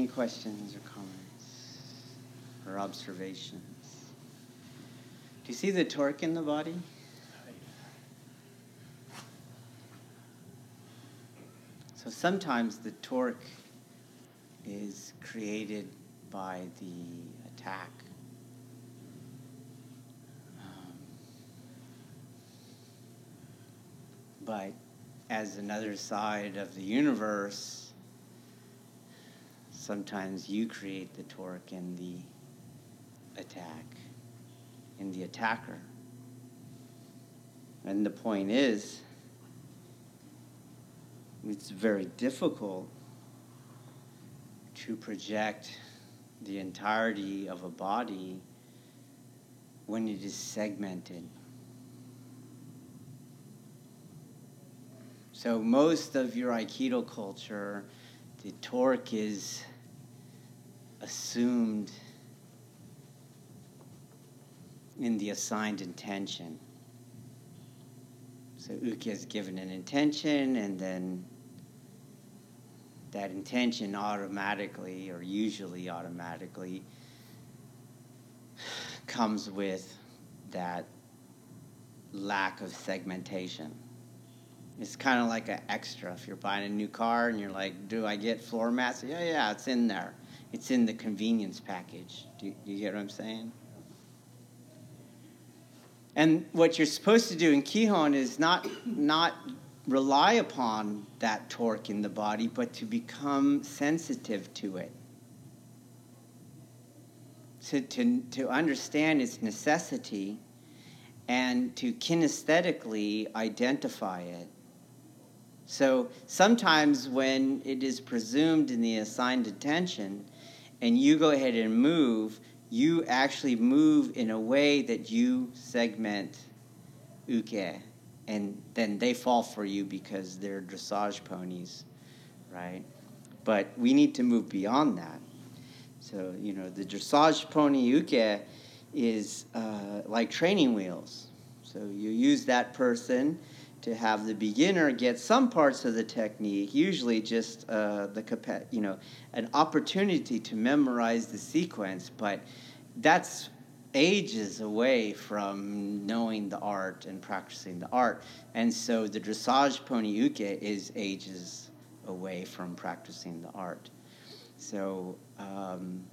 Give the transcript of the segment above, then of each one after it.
Any questions or comments or observations? Do you see the torque in the body? So sometimes the torque is created by the attack. Um, but as another side of the universe, sometimes you create the torque in the attack, in the attacker. And the point is, it's very difficult to project the entirety of a body when it is segmented. So, most of your Aikido culture, the torque is assumed in the assigned intention. So uke is given an intention, and then that intention automatically, or usually automatically, comes with that lack of segmentation. It's kind of like an extra. If you're buying a new car and you're like, do I get floor mats? Yeah, yeah, it's in there. It's in the convenience package. Do you, get what I'm saying? And what you're supposed to do in Kihon is not, not rely upon that torque in the body, but to become sensitive to it. To, to, to understand its necessity and to kinesthetically identify it. So sometimes when it is presumed in the assigned attention, and you go ahead and move, you actually move in a way that you segment uke. And then they fall for you because they're dressage ponies, right? But we need to move beyond that. So, you know, the dressage pony uke is uh, like training wheels. So you use that person to have the beginner get some parts of the technique, usually just uh, the you know an opportunity to memorize the sequence, but that's ages away from knowing the art and practicing the art, and so the dressage pony uke is ages away from practicing the art. So um,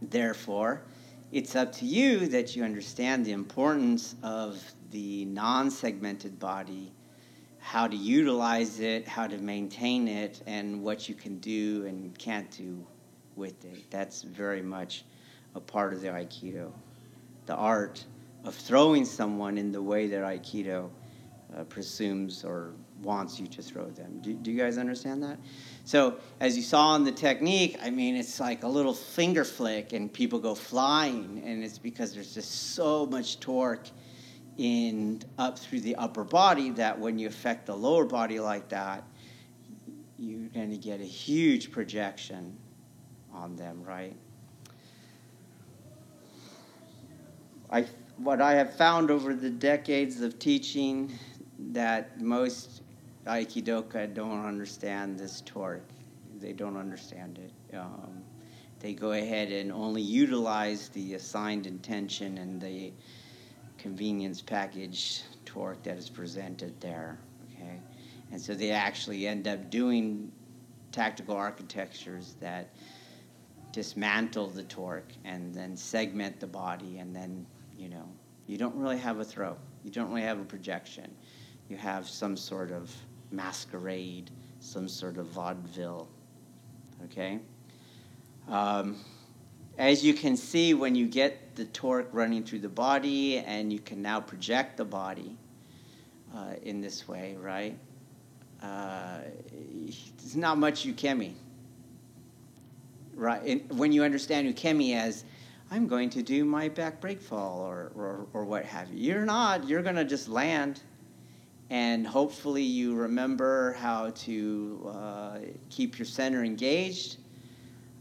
therefore, it's up to you that you understand the importance of the non segmented body, how to utilize it, how to maintain it, and what you can do and can't do with it. That's very much a part of the Aikido. The art of throwing someone in the way that Aikido uh, presumes or wants you to throw them. Do, do, you guys understand that? So, as you saw in the technique, I mean, it's like a little finger flick and people go flying, and it's because there's just so much torque in up through the upper body that when you affect the lower body like that, you're going to get a huge projection on them, right? I, what I have found over the decades of teaching that most Aikidoka don't understand this torque. They don't understand it. Um, they go ahead and only utilize the assigned intention and the convenience package torque that is presented there. Okay, and so they actually end up doing tactical architectures that dismantle the torque and then segment the body, and then you know you don't really have a throw. You don't really have a projection. You have some sort of masquerade, some sort of vaudeville. Okay. Um, as you can see, when you get the torque running through the body, and you can now project the body uh, in this way, right? uh, it's not much ukemi. Right? when you understand ukemi as, I'm going to do my back break fall or, or, or what have you. You're not. You're going to just land. And hopefully you remember how to uh, keep your center engaged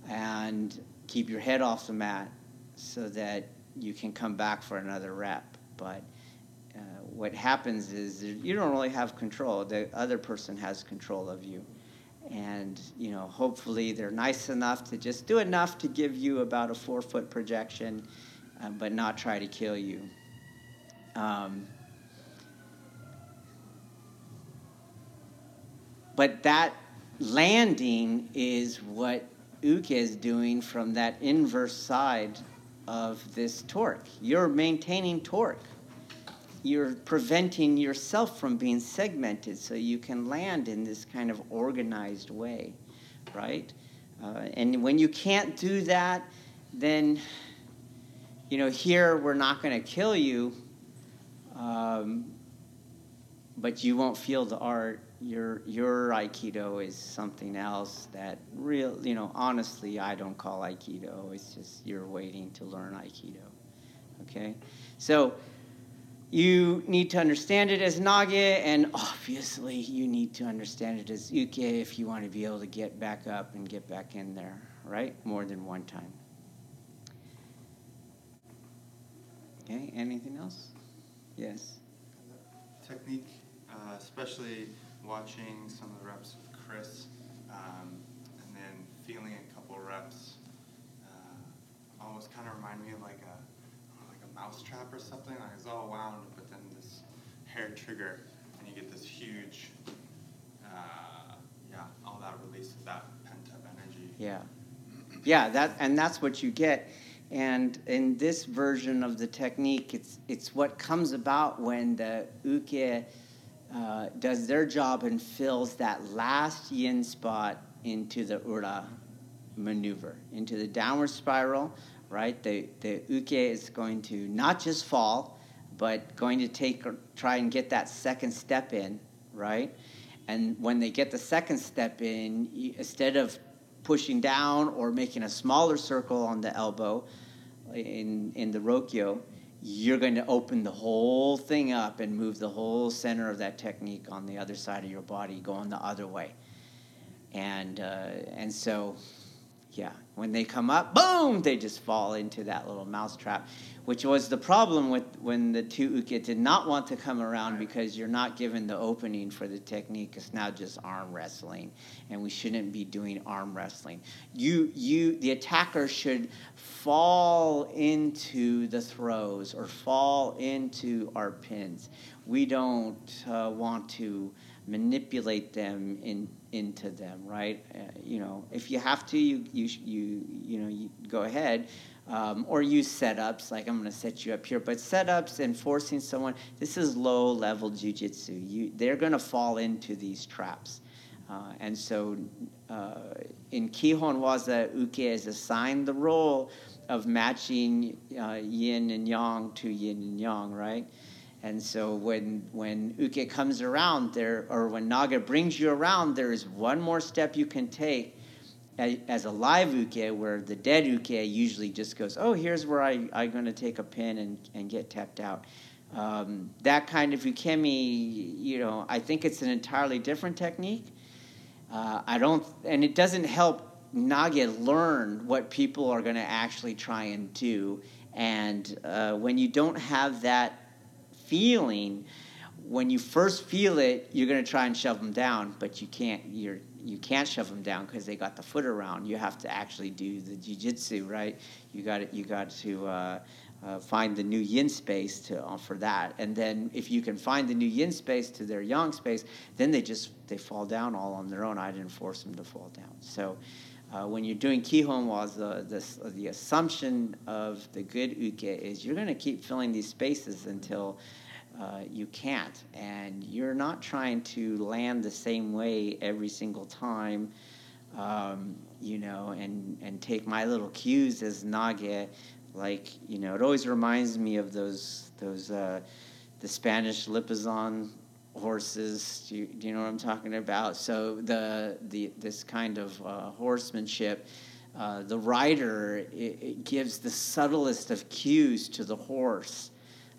and keep your head off the mat so that you can come back for another rep. But uh, what happens is you don't really have control. The other person has control of you and you know hopefully they're nice enough to just do enough to give you about a four foot projection um, but not try to kill you um, but that landing is what uke is doing from that inverse side of this torque you're maintaining torque you're preventing yourself from being segmented so you can land in this kind of organized way, right? Uh, and when you can't do that, then, you know, here we're not going to kill you, um, but you won't feel the art. Your, your Aikido is something else that real, you know, honestly, I don't call Aikido. It's just you're waiting to learn Aikido. Okay? So, you need to understand it as Nage, and obviously you need to understand it as Uke if you want to be able to get back up and get back in there, right? More than one time. Okay, anything else? Yes. Technique, uh, especially watching some of the reps with Chris, um, and then feeling a couple reps, uh, almost kind of remind me of like a mousetrap or something. Like it's all wound, but then this hair trigger, and you get this huge, uh, yeah, all that release of that pent up energy. Yeah, yeah, that and that's what you get. And in this version of the technique, it's it's what comes about when the uke uh, does their job and fills that last yin spot into the ura maneuver, into the downward spiral right? The, the uke is going to not just fall, but going to take try and get that second step in, right? And when they get the second step in, instead of pushing down or making a smaller circle on the elbow in, in the rokyo, you're going to open the whole thing up and move the whole center of that technique on the other side of your body, going the other way. And, uh, and so yeah, when they come up, boom, they just fall into that little mousetrap, which was the problem with when the two uke did not want to come around because you're not given the opening for the technique. It's now just arm wrestling, and we shouldn't be doing arm wrestling. You, you, the attacker should fall into the throws or fall into our pins. We don't uh, want to manipulate them in into them, right? Uh, you know, if you have to, you you you you know, you go ahead. Um, or use setups, like I'm going to set you up here. But setups and forcing someone, this is low level jujitsu. You, they're going to fall into these traps. Uh, and so uh, in Kihon Waza, Uke is assigned the role of matching uh, yin and yang to yin and yang, right? And so when when uke comes around there, or when nage brings you around, there is one more step you can take as a live uke, where the dead uke usually just goes, oh, here's where I, I'm going to take a pin and, and get tapped out. Um, that kind of ukemi, you know, I think it's an entirely different technique. Uh, I don't, and it doesn't help Nage learn what people are going to actually try and do. And uh, when you don't have that feeling, when you first feel it, you're going to try and shove them down, but you can't. You're you can't shove them down because they got the foot around. You have to actually do the jujitsu, right? You got. You got to uh, uh, find the new yin space to uh, for that, and then if you can find the new yin space to their yang space, then they just they fall down all on their own. I didn't force them to fall down. So. Uh, when you're doing kihon waza, the, the assumption of the good uke is you're going to keep filling these spaces until uh, you can't. And you're not trying to land the same way every single time, um, you know, and, and take my little cues as Nage. Like, you know, it always reminds me of those, those uh, the Spanish Lipizzan horses. Do you, do you know what I'm talking about? So the the this kind of uh, horsemanship, uh, the rider it, it gives the subtlest of cues to the horse.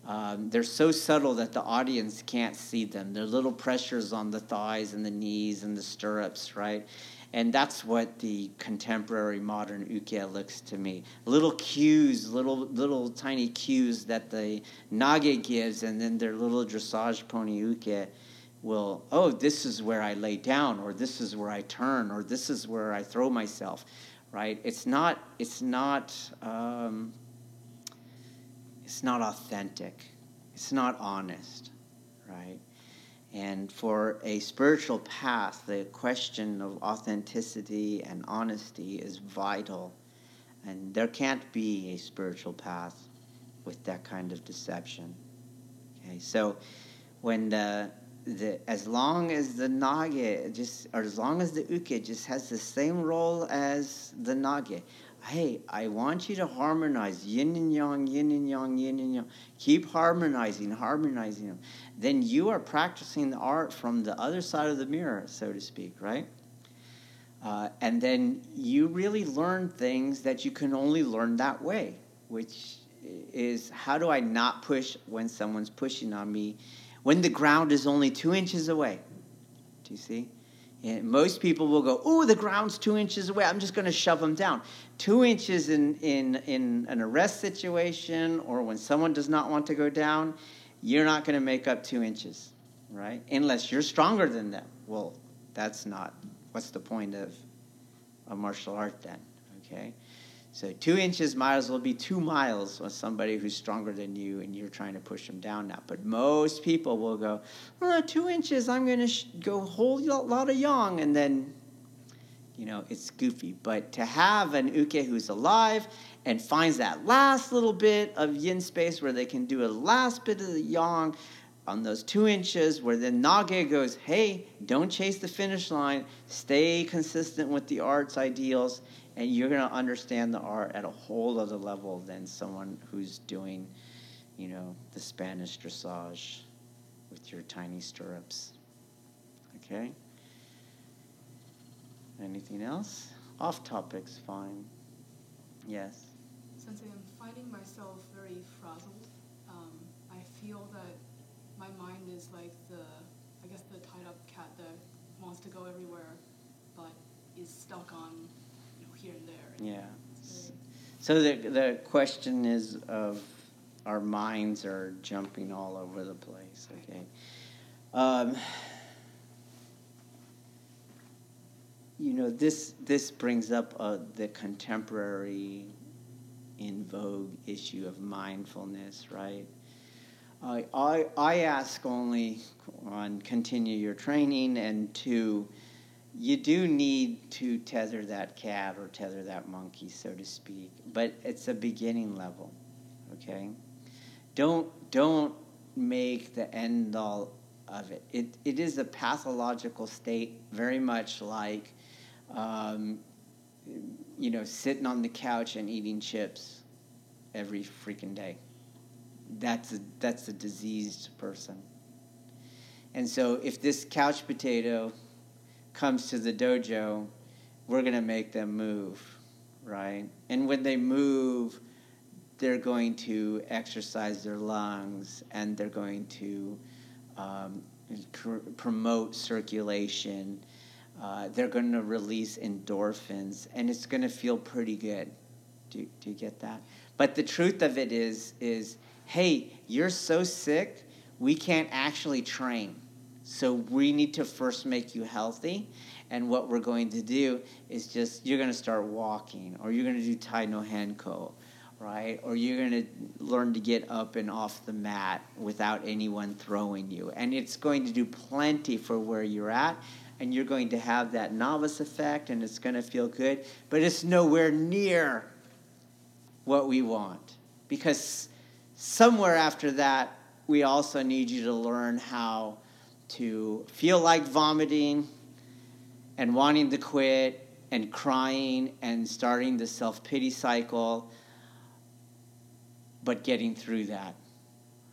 Um, they're so subtle that the audience can't see them. They're little pressures on the thighs and the knees and the stirrups, right? And that's what the contemporary modern uke looks to me. Little cues, little little tiny cues that the nage gives, and then their little dressage pony uke will, oh, this is where I lay down, or this is where I turn, or this is where I throw myself, right? It's not, it's not, um, it's not authentic. It's not honest, right? And for a spiritual path, the question of authenticity and honesty is vital. And there can't be a spiritual path with that kind of deception. Okay, so when the, the as long as the nage just or as long as the uke just has the same role as the nage, hey, I want you to harmonize yin and yang, yin and yang, yin and yang. Keep harmonizing, harmonizing them. Then you are practicing the art from the other side of the mirror, so to speak, right? Uh, and then you really learn things that you can only learn that way, which is how do I not push when someone's pushing on me when the ground is only two inches away? Do you see? And most people will go, oh, the ground's two inches away. I'm just going to shove them down. Two inches in, in, in an arrest situation or when someone does not want to go down, you're not going to make up two inches, right? Unless you're stronger than them. Well, that's not. What's the point of a martial art then? Okay? So two inches might as well be two miles with somebody who's stronger than you and you're trying to push them down now. But most people will go, oh, two inches, I'm going to sh- go whole lot of yang. And then, you know, it's goofy. But to have an uke who's alive and finds that last little bit of yin space where they can do a last bit of the yang on those two inches where then Nage goes, hey, don't chase the finish line, stay consistent with the art's ideals, and you're going to understand the art at a whole other level than someone who's doing, you know, the Spanish dressage with your tiny stirrups. Okay? Anything else? Off topic's fine. Yes. Since I'm finding myself very frazzled, um, I feel that my mind is like the, I guess the tied up cat that wants to go everywhere, but is stuck on here and there. Yeah. So the the question is of our minds are jumping all over the place. Okay. Um, you know this this brings up uh, the contemporary in vogue issue of mindfulness, right? I I, I ask only on continue your training and to you do need to tether that cat or tether that monkey, so to speak, but it's a beginning level. Okay, don't don't make the end all of it. It it is a pathological state, very much like, um, you know, sitting on the couch and eating chips every freaking day. That's a that's a diseased person. And so, if this couch potato comes to the dojo, we're going to make them move, right? And when they move, they're going to exercise their lungs and they're going to um, cr- promote circulation. Uh, they're going to release endorphins and it's going to feel pretty good. Do, do you get that? But the truth of it is, is hey, you're so sick, we can't actually train so we need to first make you healthy. And what we're going to do is just, you're going to start walking, or you're going to do Tai no Henko, right? Or you're going to learn to get up and off the mat without anyone throwing you. And it's going to do plenty for where you're at. And you're going to have that novice effect, and it's going to feel good. But it's nowhere near what we want. Because somewhere after that, we also need you to learn how to feel like vomiting and wanting to quit and crying and starting the self pity cycle, but getting through that,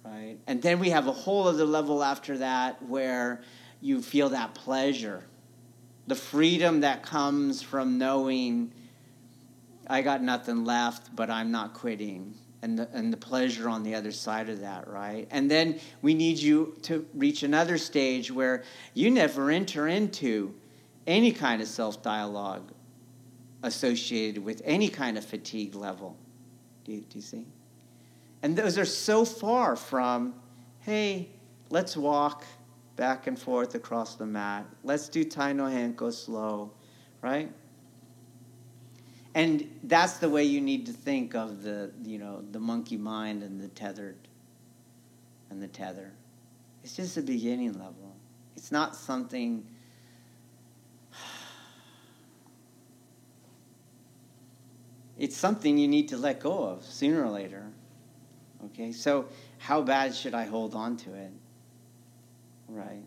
right? And then we have a whole other level after that where you feel that pleasure, the freedom that comes from knowing I got nothing left, but I'm not quitting. And the, and the pleasure on the other side of that, right? And then we need you to reach another stage where you never enter into any kind of self dialogue associated with any kind of fatigue level. Do you, do you see? And those are so far from, hey, let's walk back and forth across the mat. Let's do Tai no Henko slow, right? And that's the way you need to think of the, you know, the monkey mind and the tethered and the tether. It's just a beginning level. It's not something it's something you need to let go of sooner or later. Okay? So how bad should I hold on to it? Right?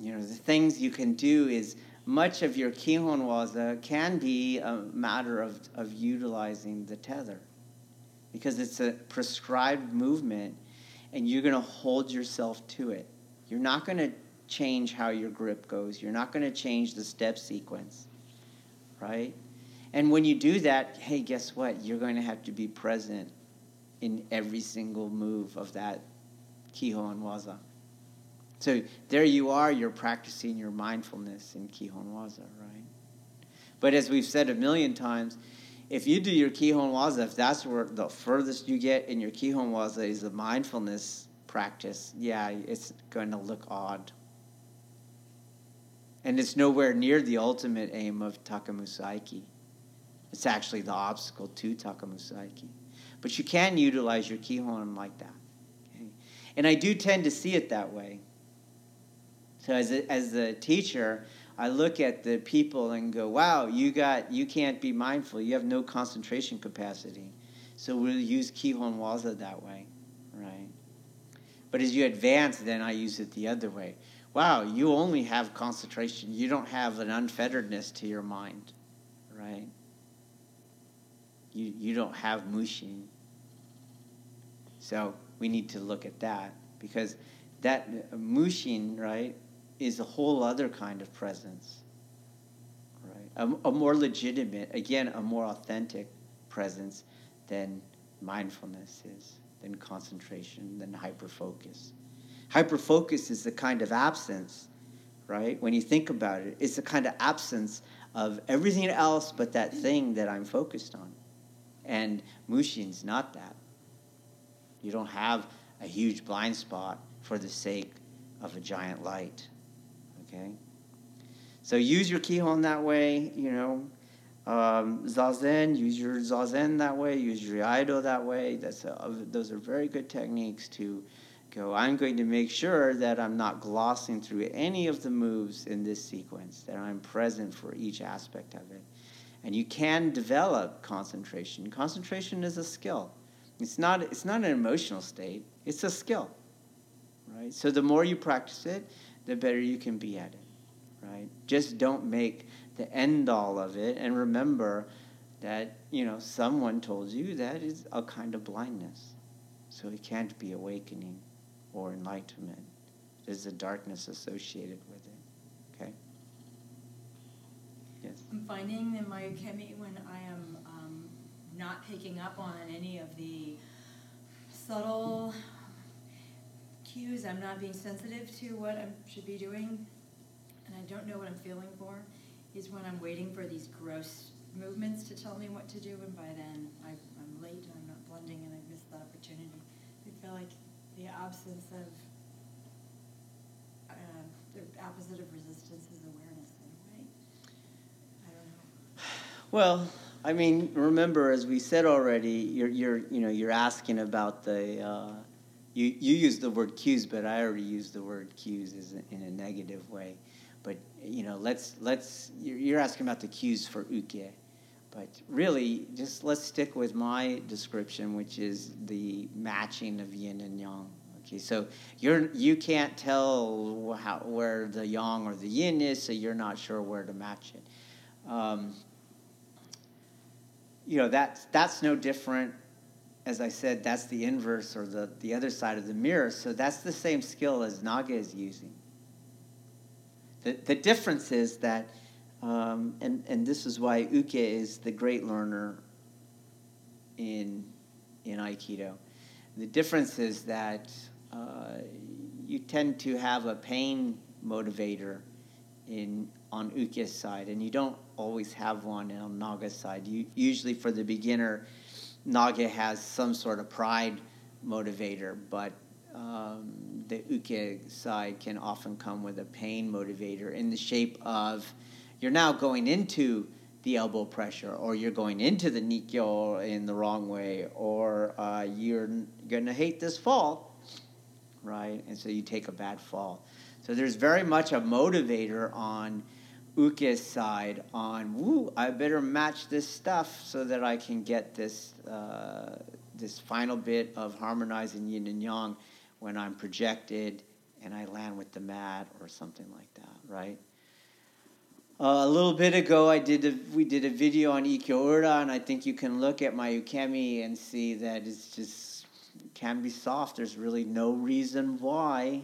You know, the things you can do is much of your Kihon Waza can be a matter of, of utilizing the tether because it's a prescribed movement and you're going to hold yourself to it. You're not going to change how your grip goes, you're not going to change the step sequence, right? And when you do that, hey, guess what? You're going to have to be present in every single move of that Kihon Waza. So there you are, you're practicing your mindfulness in Kihon Waza, right? But as we've said a million times, if you do your Kihon Waza, if that's where the furthest you get in your Kihon Waza is the mindfulness practice, yeah, it's going to look odd. And it's nowhere near the ultimate aim of Takemusu Aiki. It's actually the obstacle to Takemusu Aiki. But you can utilize your Kihon like that. Okay? And I do tend to see it that way. So as a, as a teacher, I look at the people and go, "Wow, you got you can't be mindful. You have no concentration capacity." So we'll use Kihon Waza that way, right? But as you advance, then I use it the other way. Wow, you only have concentration. You don't have an unfetteredness to your mind, right? You you don't have mushin. So we need to look at that because that uh, mushin, right, is a whole other kind of presence, right? A, a more legitimate, again, a more authentic presence than mindfulness is, than concentration, than hyperfocus. Hyperfocus is the kind of absence, right? When you think about it, it's the kind of absence of everything else but that thing that I'm focused on. And Mushin's not that. You don't have a huge blind spot for the sake of a giant light. Okay? So use your Kihon that way, you know. Um, zazen, use your zazen that way, use your iaido that way. That's a, those are very good techniques to go. I'm going to make sure that I'm not glossing through any of the moves in this sequence, that I'm present for each aspect of it. And you can develop concentration. Concentration is a skill. It's not, it's not an emotional state, it's a skill. Right? So the more you practice it, the better you can be at it, right? Just don't make the end all of it and remember that, you know, someone told you that is a kind of blindness. So it can't be awakening or enlightenment. There's a darkness associated with it. Okay? Yes. I'm finding in my ukemi when I am um, not picking up on any of the subtle cues, I'm not being sensitive to what I should be doing, and I don't know what I'm feeling for, is when I'm waiting for these gross movements to tell me what to do, and by then I, I'm late and I'm not blending and I've missed the opportunity. I feel like the absence of uh, the opposite of resistance is awareness in a way. I don't know. Well, I mean, remember, as we said already, you're, you're, you know, you're asking about the, uh, you, you use the word cues, but I already used the word cues as a, in a negative way. But you know, let's let's you're asking about the cues for uke, but really, just let's stick with my description, which is the matching of yin and yang. Okay, so you're you can't tell how where the yang or the yin is, so you're not sure where to match it. Um, you know, that's, that's no different. As I said, that's the inverse or the, the other side of the mirror. So that's the same skill as Nage is using. The, the difference is that, um, and, and this is why Uke is the great learner in, in Aikido. The difference is that uh, you tend to have a pain motivator in on Uke's side, and you don't always have one on Nage's side. You, usually, for the beginner, Nage has some sort of pride motivator, but um, the Uke side can often come with a pain motivator in the shape of you're now going into the elbow pressure, or you're going into the Nikkyo in the wrong way, or uh, you're going to hate this fall, right? And so you take a bad fall. So there's very much a motivator on Uke's side on, woo, I better match this stuff so that I can get this, uh, this final bit of harmonizing yin and yang when I'm projected and I land with the mat or something like that, right? Uh, a little bit ago, I did a, we did a video on Ikkyo Ura, and I think you can look at my ukemi and see that it's just can be soft. There's really no reason why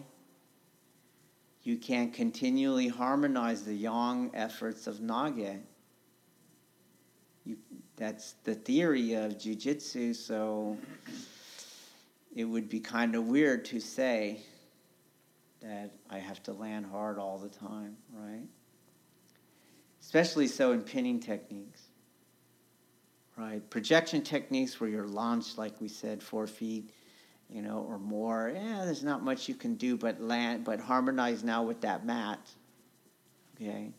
you can't continually harmonize the yang efforts of Nage. You, that's the theory of jujitsu, so it would be kind of weird to say that I have to land hard all the time, right? especially so in pinning techniques. Right? Projection techniques where you're launched, like we said, four feet, you know, or more. Yeah, there's not much you can do but land, but harmonize now with that mat. Okay.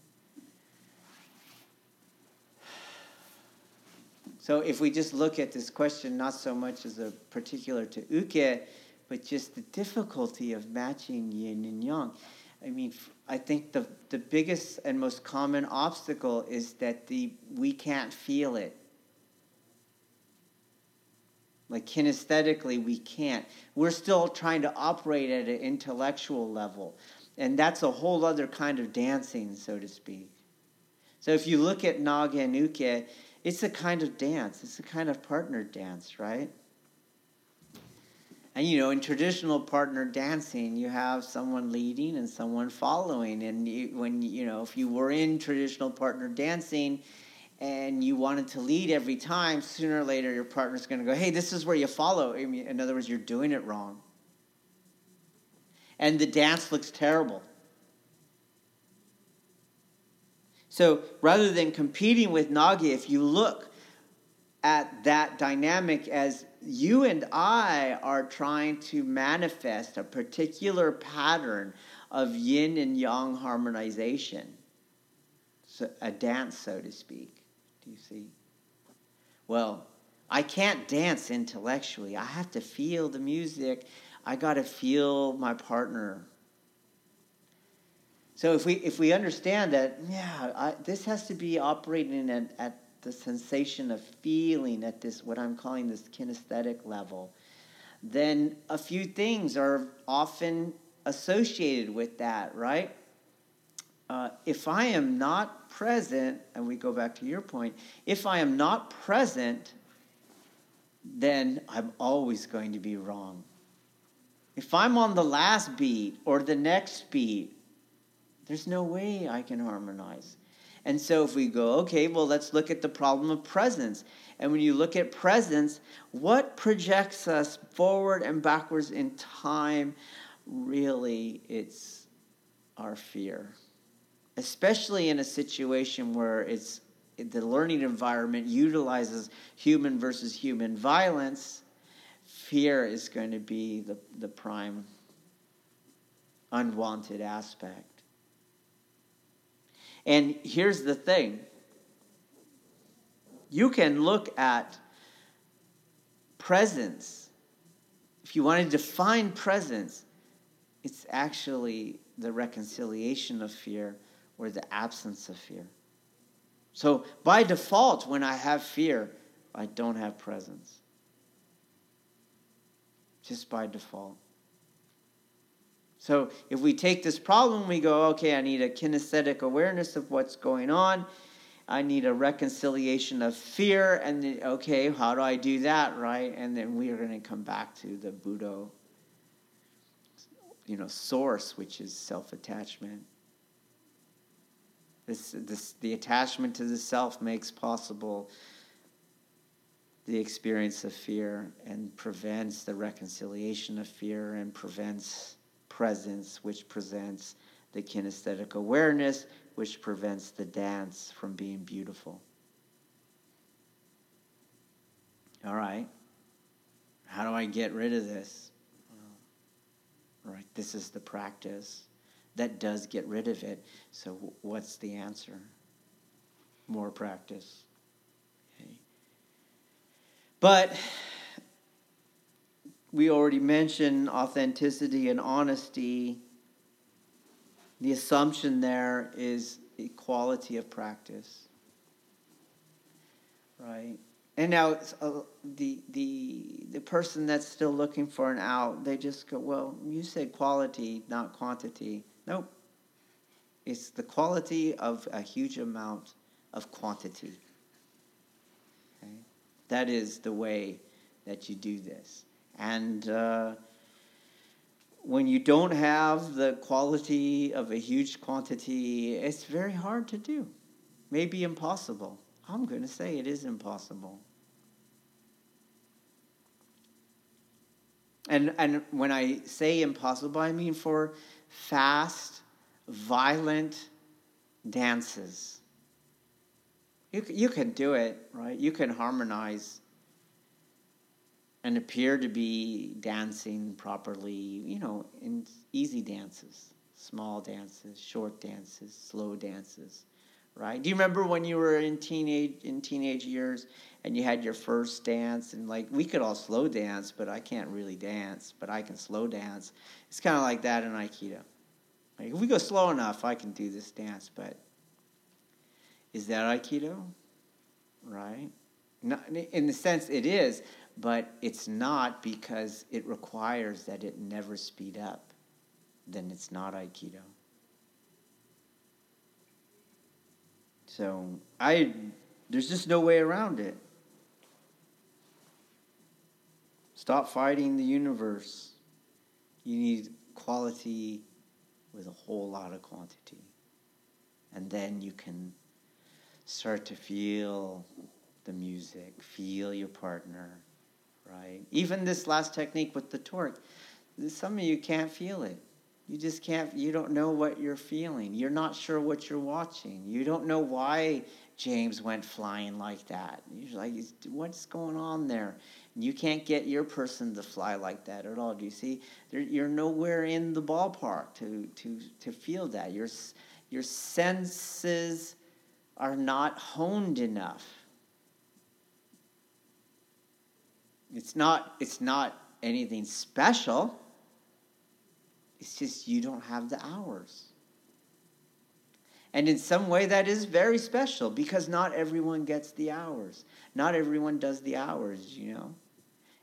So if we just look at this question, not so much as a particular to uke, but just the difficulty of matching yin and yang. I mean, I think the, the biggest and most common obstacle is that the we can't feel it. Like kinesthetically, we can't. We're still trying to operate at an intellectual level. And that's a whole other kind of dancing, so to speak. So if you look at Nage and Uke, it's a kind of dance. It's a kind of partner dance, right? And you know, in traditional partner dancing, you have someone leading and someone following. And you, when you know, if you were in traditional partner dancing, and you wanted to lead every time, sooner or later your partner's going to go, "Hey, this is where you follow." In other words, you're doing it wrong, and the dance looks terrible. So rather than competing with Nage, if you look at that dynamic as you and I are trying to manifest a particular pattern of yin and yang harmonization, so a dance, so to speak. You see? Well, I can't dance intellectually. I have to feel the music. I got to feel my partner. So if we if we understand that, yeah, I, this has to be operating at, at the sensation of feeling at this, what I'm calling this kinesthetic level, then a few things are often associated with that, right? Uh, if I am not present, and we go back to your point, if I am not present, then I'm always going to be wrong. If I'm on the last beat or the next beat, there's no way I can harmonize. And so if we go, okay, well, let's look at the problem of presence. And when you look at presence, what projects us forward and backwards in time? Really, it's our fear. Especially in a situation where it's the learning environment utilizes human versus human violence, fear is going to be the, the prime unwanted aspect. And here's the thing you can look at presence. If you want to define presence, it's actually the reconciliation of fear or the absence of fear. So, by default, when I have fear, I don't have presence. Just by default. So if we take this problem, we go, okay, I need a kinesthetic awareness of what's going on. I need a reconciliation of fear. And then, okay, how do I do that, right? And then we are going to come back to the Buddha, you know, source, which is self attachment. This, this, the attachment to the self makes possible the experience of fear and prevents the reconciliation of fear and prevents presence, which presents the kinesthetic awareness, which prevents the dance from being beautiful. All right. How do I get rid of this? Right, this is the practice that does get rid of it. So, what's the answer? More practice. Okay. But we already mentioned authenticity and honesty. The assumption there is equality of practice. Right? And now uh, the, the, the person that's still looking for an out, they just go, well, you said quality, not quantity. Nope. It's the quality of a huge amount of quantity. Okay? That is the way that you do this. And uh, when you don't have the quality of a huge quantity, it's very hard to do. Maybe impossible. I'm going to say it is impossible. And, and when I say impossible, I mean for fast, violent dances. You, you can do it, right? You can harmonize and appear to be dancing properly, you know, in easy dances, small dances, short dances, slow dances, right? Do you remember when you were in teenage in teenage years and you had your first dance and like we could all slow dance, but I can't really dance, but I can slow dance. It's kind of like that in aikido. Like if we go slow enough, I can do this dance, but is that Aikido? Right? Not, in the sense it is, but it's not because it requires that it never speed up. Then it's not Aikido. So I there's just no way around it. Stop fighting the universe. You need quality with a whole lot of quantity. And then you can start to feel the music, feel your partner, right? Even this last technique with the torque, some of you can't feel it. You just can't, you don't know what you're feeling. You're not sure what you're watching. You don't know why James went flying like that. You're like, what's going on there? You can't get your person to fly like that at all. Do you see? You're nowhere in the ballpark to, to, to feel that. Your, your senses are not honed enough. It's not, it's not anything special. It's just you don't have the hours. And in some way, that is very special because not everyone gets the hours. Not everyone does the hours, you know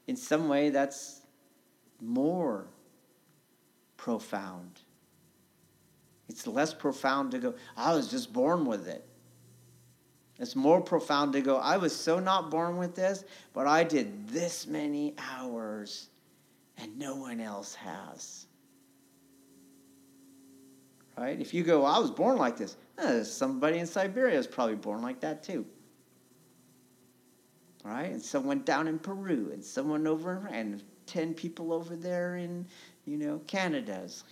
in some way that's more profound. It's less profound to go, I was just born with it. It's more profound to go, I was so not born with this, but I did this many hours and no one else has. Right? If you go, I was born like this, eh, somebody in Siberia was probably born like that too right? And someone down in Peru, and someone over, and 10 people over there in, you know, Canada's.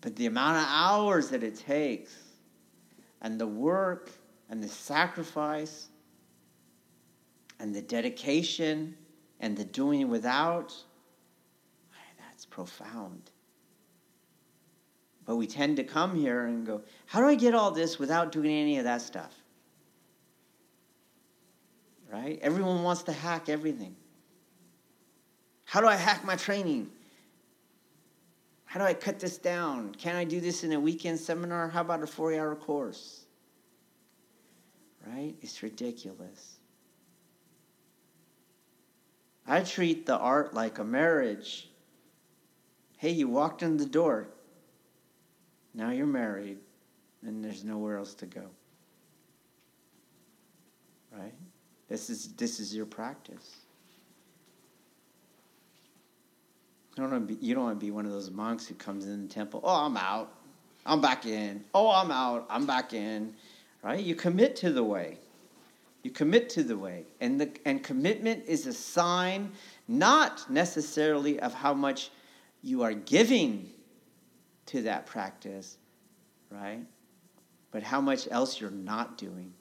But the amount of hours that it takes, and the work, and the sacrifice, and the dedication, and the doing without, that's profound. But we tend to come here and go, how do I get all this without doing any of that stuff? right? Everyone wants to hack everything. How do I hack my training? How do I cut this down? Can I do this in a weekend seminar? How about a four hour course? Right? It's ridiculous. I treat the art like a marriage. Hey, you walked in the door. Now you're married, and there's nowhere else to go. right? This is this is your practice. You don't want to be, want to be one of those monks who comes in the temple. Oh, I'm out. I'm back in. Oh, I'm out. I'm back in. Right? You commit to the way. You commit to the way. And the and commitment is a sign not necessarily of how much you are giving to that practice, right? But how much else you're not doing.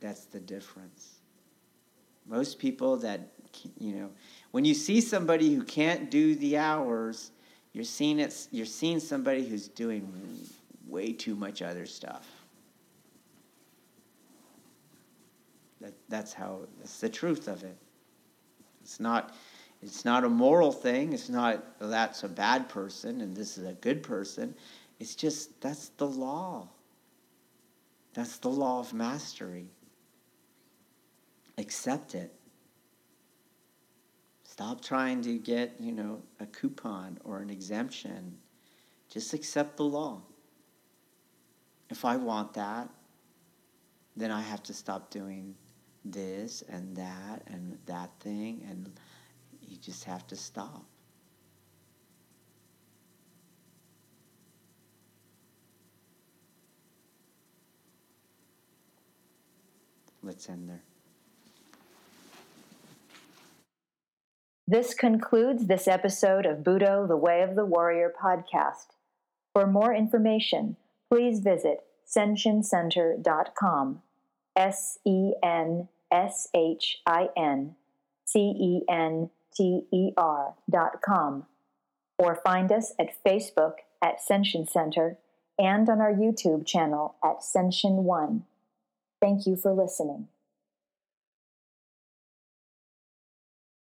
That's the difference. Most people that, you know, when you see somebody who can't do the hours, you're seeing it, you're seeing somebody who's doing way too much other stuff. That, that's how that's the truth of it. It's not it's not a moral thing. It's not well, that's a bad person and this is a good person. It's just that's the law. That's the law of mastery. Accept it. Stop trying to get, you know, a coupon or an exemption. Just accept the law. If I want that, then I have to stop doing this and that and that thing, and you just have to stop. Let's end there. This concludes this episode of Budo, the Way of the Warrior podcast. For more information, please visit senshincenter.com. S E N S H I N C E N Com. Or find us at Facebook at Senshin Center and on our YouTube channel at Senshin One. Thank you for listening.